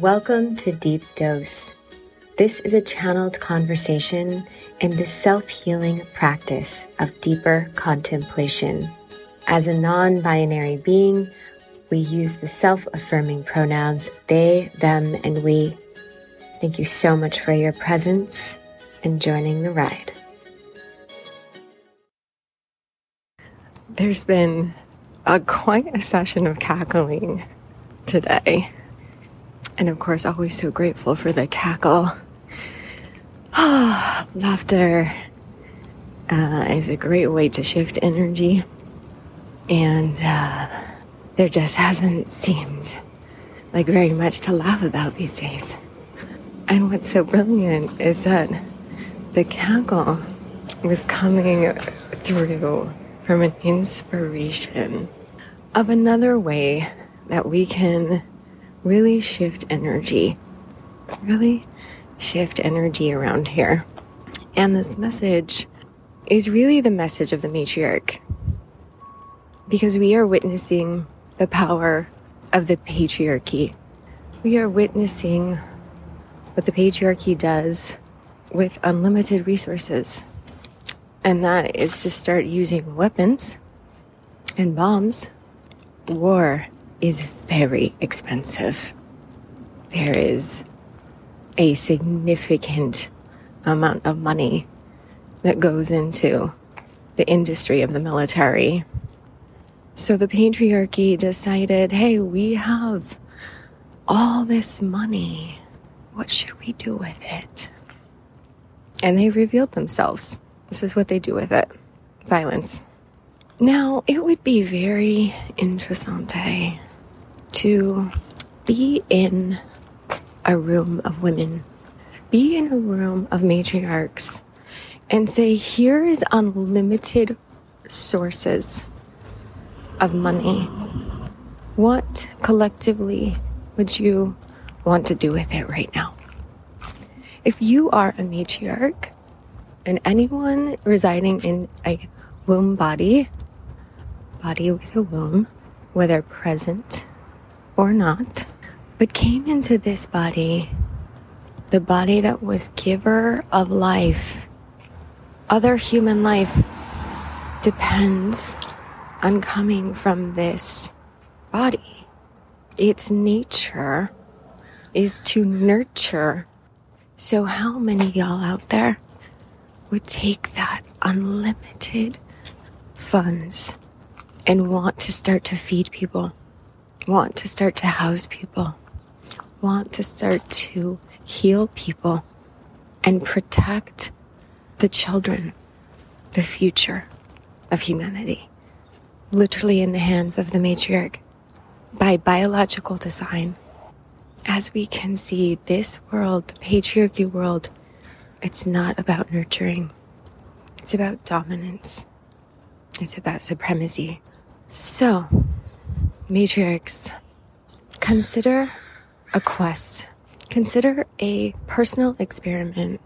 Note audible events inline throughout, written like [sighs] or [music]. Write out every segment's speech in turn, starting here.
Welcome to Deep Dose. This is a channeled conversation in the self healing practice of deeper contemplation. As a non binary being, we use the self affirming pronouns they, them, and we. Thank you so much for your presence and joining the ride. There's been a quite a session of cackling today. And of course, always so grateful for the cackle. [sighs] Laughter uh, is a great way to shift energy. And uh, there just hasn't seemed like very much to laugh about these days. And what's so brilliant is that the cackle was coming through from an inspiration of another way that we can really shift energy, really shift energy around here. And this message is really the message of the matriarch because we are witnessing the power of the patriarchy. We are witnessing what the patriarchy does with unlimited resources. And that is to start using weapons and bombs. War is very expensive. There is a significant amount of money that goes into the industry of the military. So the patriarchy decided hey, we have all this money. What should we do with it? And they revealed themselves. This is what they do with it violence. Now, it would be very interessante to be in a room of women, be in a room of matriarchs, and say, here is unlimited sources of money. What collectively would you want to do with it right now? If you are a matriarch, and anyone residing in a womb body, body with a womb, whether present or not, but came into this body, the body that was giver of life, other human life depends on coming from this body. Its nature is to nurture. So how many y'all out there would take that unlimited funds and want to start to feed people, want to start to house people, want to start to heal people and protect the children, the future of humanity, literally in the hands of the matriarch by biological design. As we can see, this world, the patriarchy world, it's not about nurturing. It's about dominance. It's about supremacy. So, matriarchs, consider a quest. Consider a personal experiment.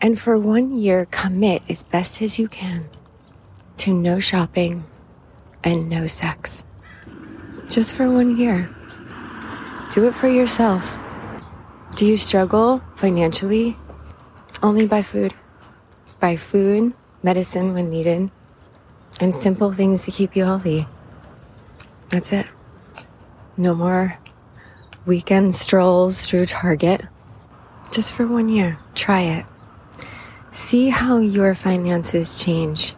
And for one year, commit as best as you can to no shopping and no sex. Just for one year. Do it for yourself. Do you struggle financially? Only buy food. Buy food, medicine when needed, and simple things to keep you healthy. That's it. No more weekend strolls through Target. Just for one year. Try it. See how your finances change.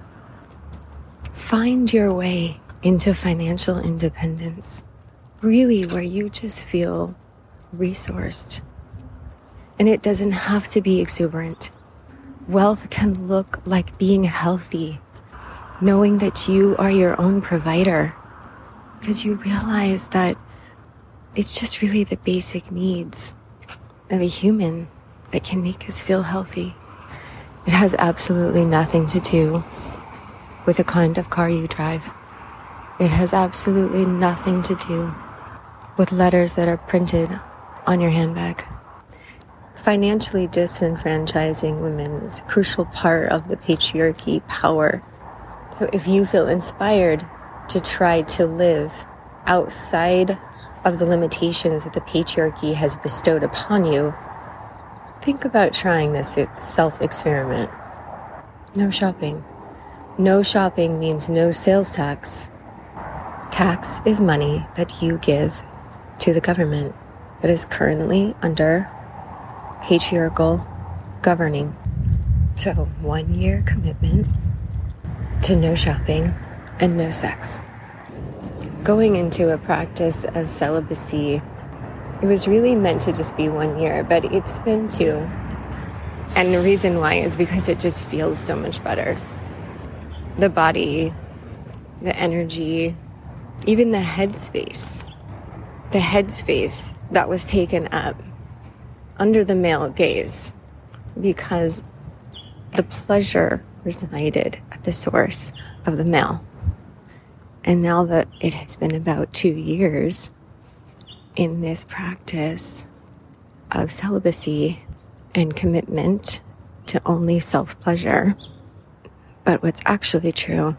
Find your way into financial independence. Really, where you just feel resourced and it doesn't have to be exuberant. Wealth can look like being healthy, knowing that you are your own provider, because you realize that it's just really the basic needs of a human that can make us feel healthy. It has absolutely nothing to do with the kind of car you drive. It has absolutely nothing to do with letters that are printed on your handbag. Financially disenfranchising women is a crucial part of the patriarchy power. So if you feel inspired to try to live outside of the limitations that the patriarchy has bestowed upon you, think about trying this self experiment. No shopping. No shopping means no sales tax. Tax is money that you give to the government that is currently under patriarchal governing. So, one year commitment to no shopping and no sex. Going into a practice of celibacy, it was really meant to just be one year, but it's been two. And the reason why is because it just feels so much better. The body, the energy, even the headspace. The headspace that was taken up under the male gaze because the pleasure resided at the source of the male. And now that it has been about two years in this practice of celibacy and commitment to only self pleasure, but what's actually true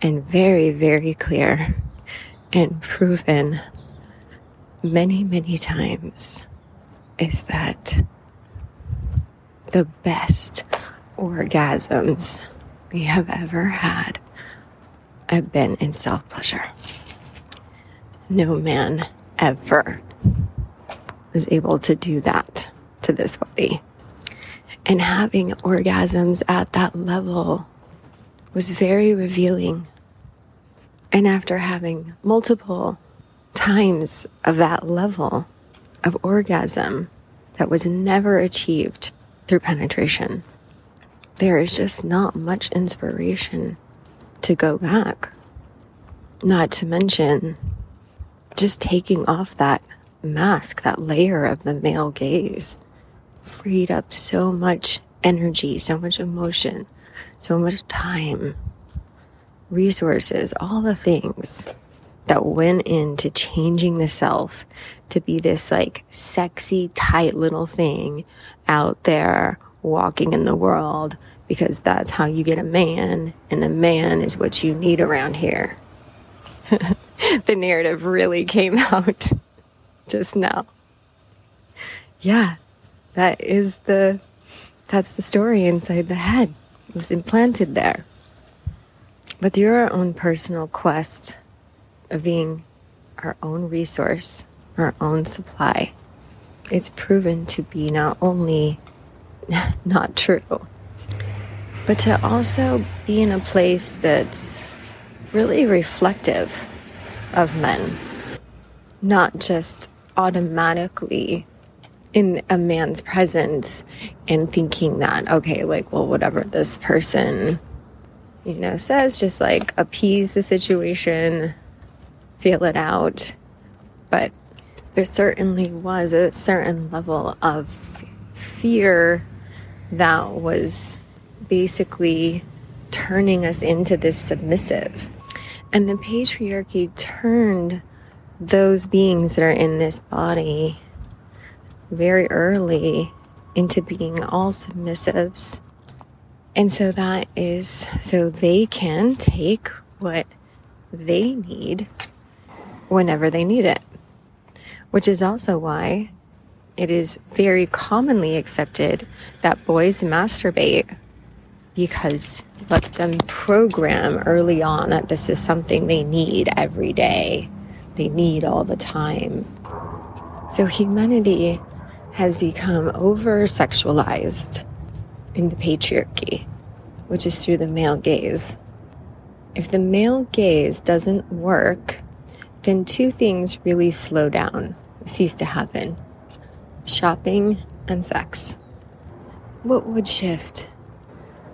and very, very clear and proven many, many times is that the best orgasms we have ever had have been in self pleasure. No man ever was able to do that to this body. And having orgasms at that level was very revealing. And after having multiple times of that level of orgasm that was never achieved through penetration, there is just not much inspiration to go back. Not to mention just taking off that mask, that layer of the male gaze, freed up so much energy, so much emotion, so much time, resources, all the things that went into changing the self to be this like sexy, tight little thing out there walking in the world because that's how you get a man and a man is what you need around here. [laughs] the narrative really came [laughs] out just now. Yeah, that is the that's the story inside the head. It was implanted there. But through our own personal quest of being our own resource, our own supply, it's proven to be not only [laughs] not true, but to also be in a place that's really reflective of men, not just automatically in a man's presence and thinking that, okay, like, well, whatever this person, you know, says, just like appease the situation, feel it out. But there certainly was a certain level of fear that was basically turning us into this submissive. And the patriarchy turned those beings that are in this body very early into being all submissives. And so that is so they can take what they need whenever they need it. Which is also why it is very commonly accepted that boys masturbate because let them program early on that this is something they need every day, they need all the time. So humanity has become over sexualized in the patriarchy, which is through the male gaze. If the male gaze doesn't work, then two things really slow down, cease to happen shopping and sex. What would shift?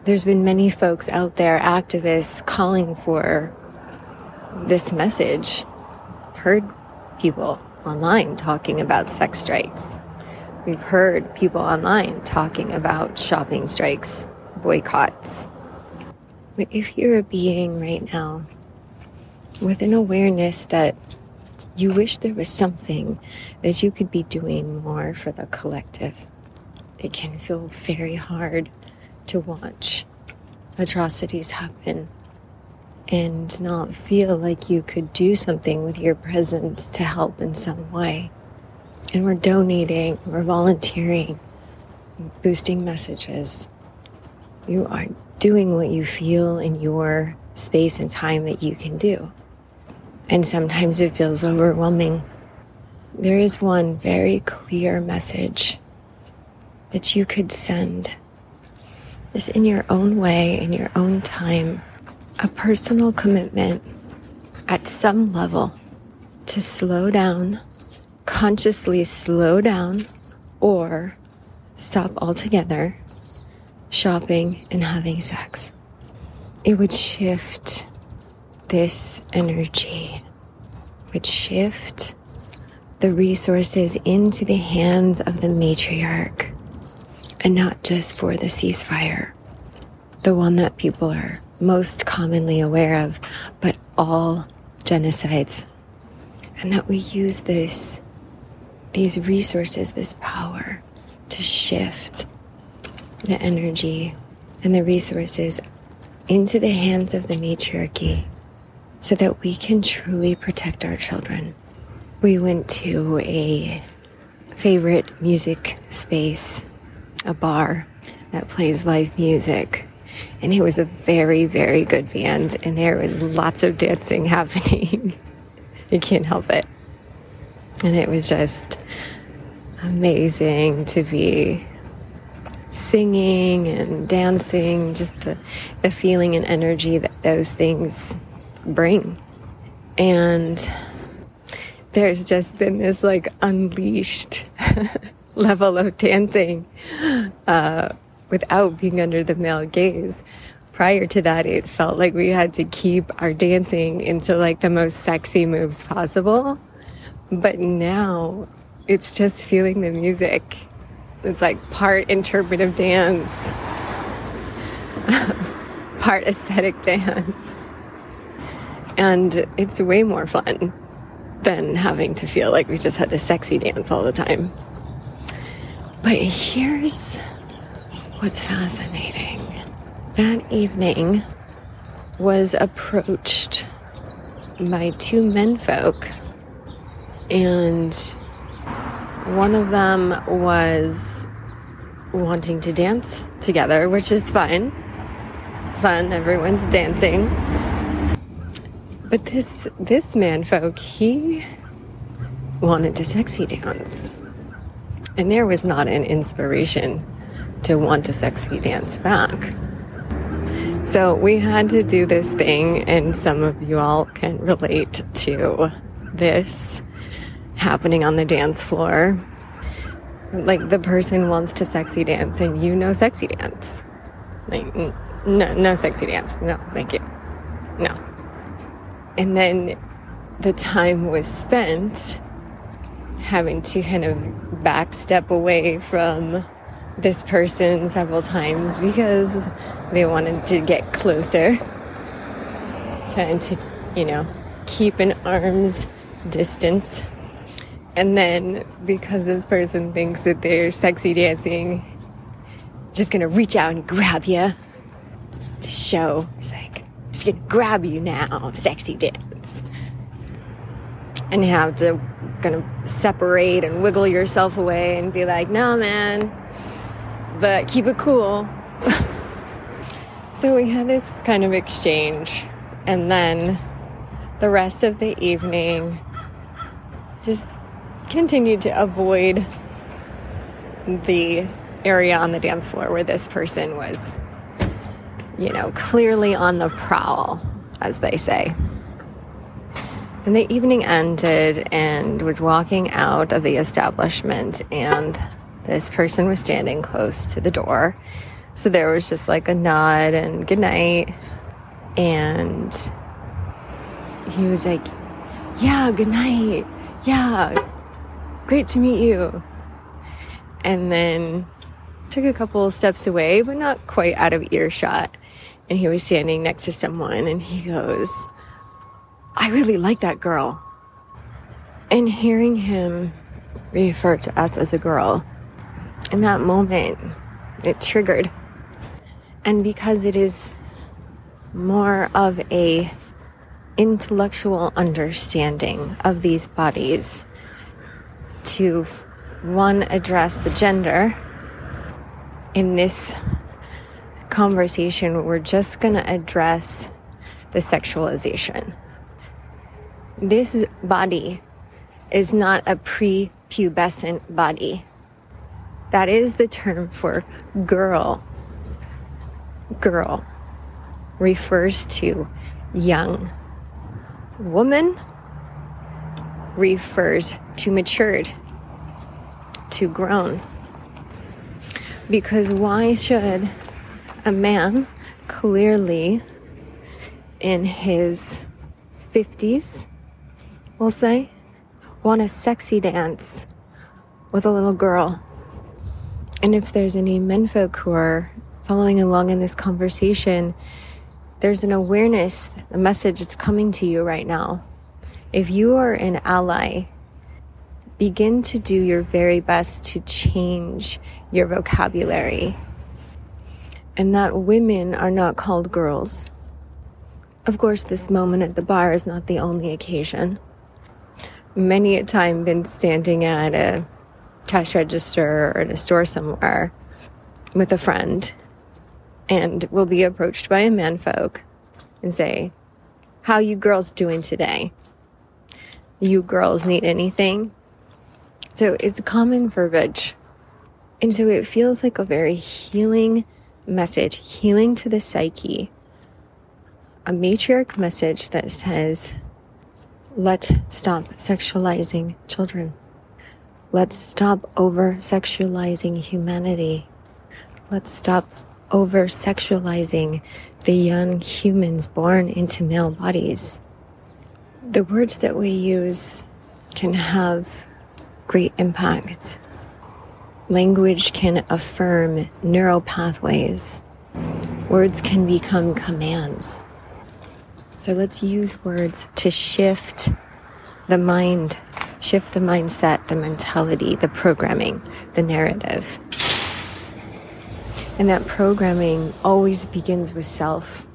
There's been many folks out there, activists, calling for this message. Heard people online talking about sex strikes. We've heard people online talking about shopping strikes, boycotts. But if you're a being right now with an awareness that you wish there was something that you could be doing more for the collective, it can feel very hard to watch atrocities happen and not feel like you could do something with your presence to help in some way. And we're donating, we're volunteering, boosting messages. You are doing what you feel in your space and time that you can do. And sometimes it feels overwhelming. There is one very clear message that you could send just in your own way, in your own time, a personal commitment at some level to slow down, consciously slow down, or stop altogether shopping and having sex. It would shift this energy, would shift the resources into the hands of the matriarch and not just for the ceasefire, the one that people are most commonly aware of, but all genocides. And that we use this, these resources, this power to shift the energy and the resources into the hands of the matriarchy so that we can truly protect our children. We went to a favorite music space, a bar that plays live music. And it was a very, very good band, and there was lots of dancing [laughs] happening. you can't help it. And it was just amazing to be singing and dancing, just the, the feeling and energy that those things bring. And there's just been this like unleashed [laughs] level of dancing uh, without being under the male gaze. Prior to that, it felt like we had to keep our dancing into like the most sexy moves possible. But now it's just feeling the music it's like part interpretive dance, [laughs] part aesthetic dance. And it's way more fun than having to feel like we just had to sexy dance all the time. But here's what's fascinating. That evening was approached by two menfolk and one of them was wanting to dance together, which is fine. Fun, everyone's dancing. But this this man folk, he wanted to sexy dance. And there was not an inspiration to want to sexy dance back. So we had to do this thing, and some of you all can relate to this happening on the dance floor. Like the person wants to sexy dance and you know sexy dance. Like, no, no sexy dance. No, thank you. No. And then the time was spent having to kind of back step away from this person several times because they wanted to get closer. Trying to, you know, keep an arm's distance and then because this person thinks that they're sexy dancing, just gonna reach out and grab you to show. It's like, just gonna grab you now, sexy dance. And have to kind of separate and wiggle yourself away and be like, no, man, but keep it cool. [laughs] so we had this kind of exchange. And then the rest of the evening, just continued to avoid the area on the dance floor where this person was, you know, clearly on the prowl, as they say. And the evening ended and was walking out of the establishment, and this person was standing close to the door. So there was just like a nod and good night. And he was like, Yeah, good night. Yeah, Great to meet you. And then took a couple steps away, but not quite out of earshot. And he was standing next to someone and he goes, I really like that girl. And hearing him refer to us as a girl, in that moment, it triggered. And because it is more of a intellectual understanding of these bodies to one address the gender in this conversation we're just going to address the sexualization this body is not a prepubescent body that is the term for girl girl refers to young woman refers to matured, to grown. Because why should a man clearly in his 50s, we'll say, want a sexy dance with a little girl? And if there's any menfolk who are following along in this conversation, there's an awareness, a message that's coming to you right now. If you are an ally, begin to do your very best to change your vocabulary. And that women are not called girls. Of course, this moment at the bar is not the only occasion. Many a time been standing at a cash register or in a store somewhere with a friend and will be approached by a manfolk and say, How you girls doing today? You girls need anything? So it's common verbiage. And so it feels like a very healing message, healing to the psyche. A matriarch message that says, let's stop sexualizing children. Let's stop over sexualizing humanity. Let's stop over sexualizing the young humans born into male bodies. The words that we use can have great impact. Language can affirm neural pathways. Words can become commands. So let's use words to shift the mind, shift the mindset, the mentality, the programming, the narrative. And that programming always begins with self.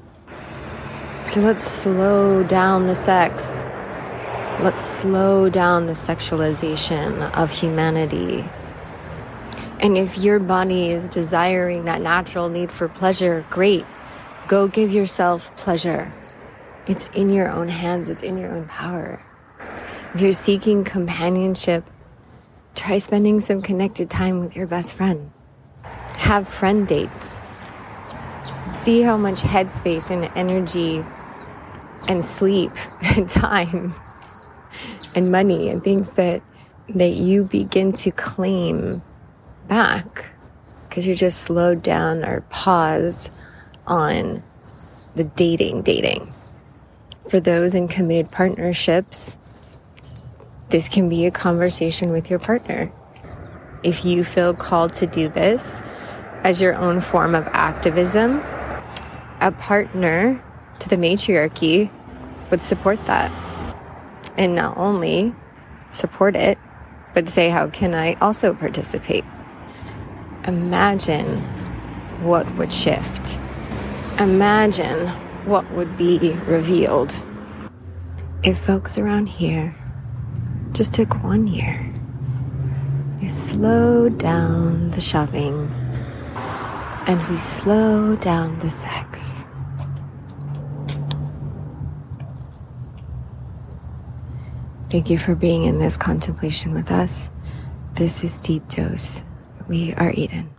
So let's slow down the sex. Let's slow down the sexualization of humanity. And if your body is desiring that natural need for pleasure, great. Go give yourself pleasure. It's in your own hands, it's in your own power. If you're seeking companionship, try spending some connected time with your best friend have friend dates. See how much headspace and energy and sleep [laughs] and time and money and things that that you begin to claim back because you're just slowed down or paused on the dating dating. For those in committed partnerships, this can be a conversation with your partner. If you feel called to do this, as your own form of activism, a partner to the matriarchy would support that. And not only support it, but say, how can I also participate? Imagine what would shift. Imagine what would be revealed if folks around here just took one year. We slowed down the shopping and we slow down the sex. Thank you for being in this contemplation with us. This is Deep Dose. We are Eden.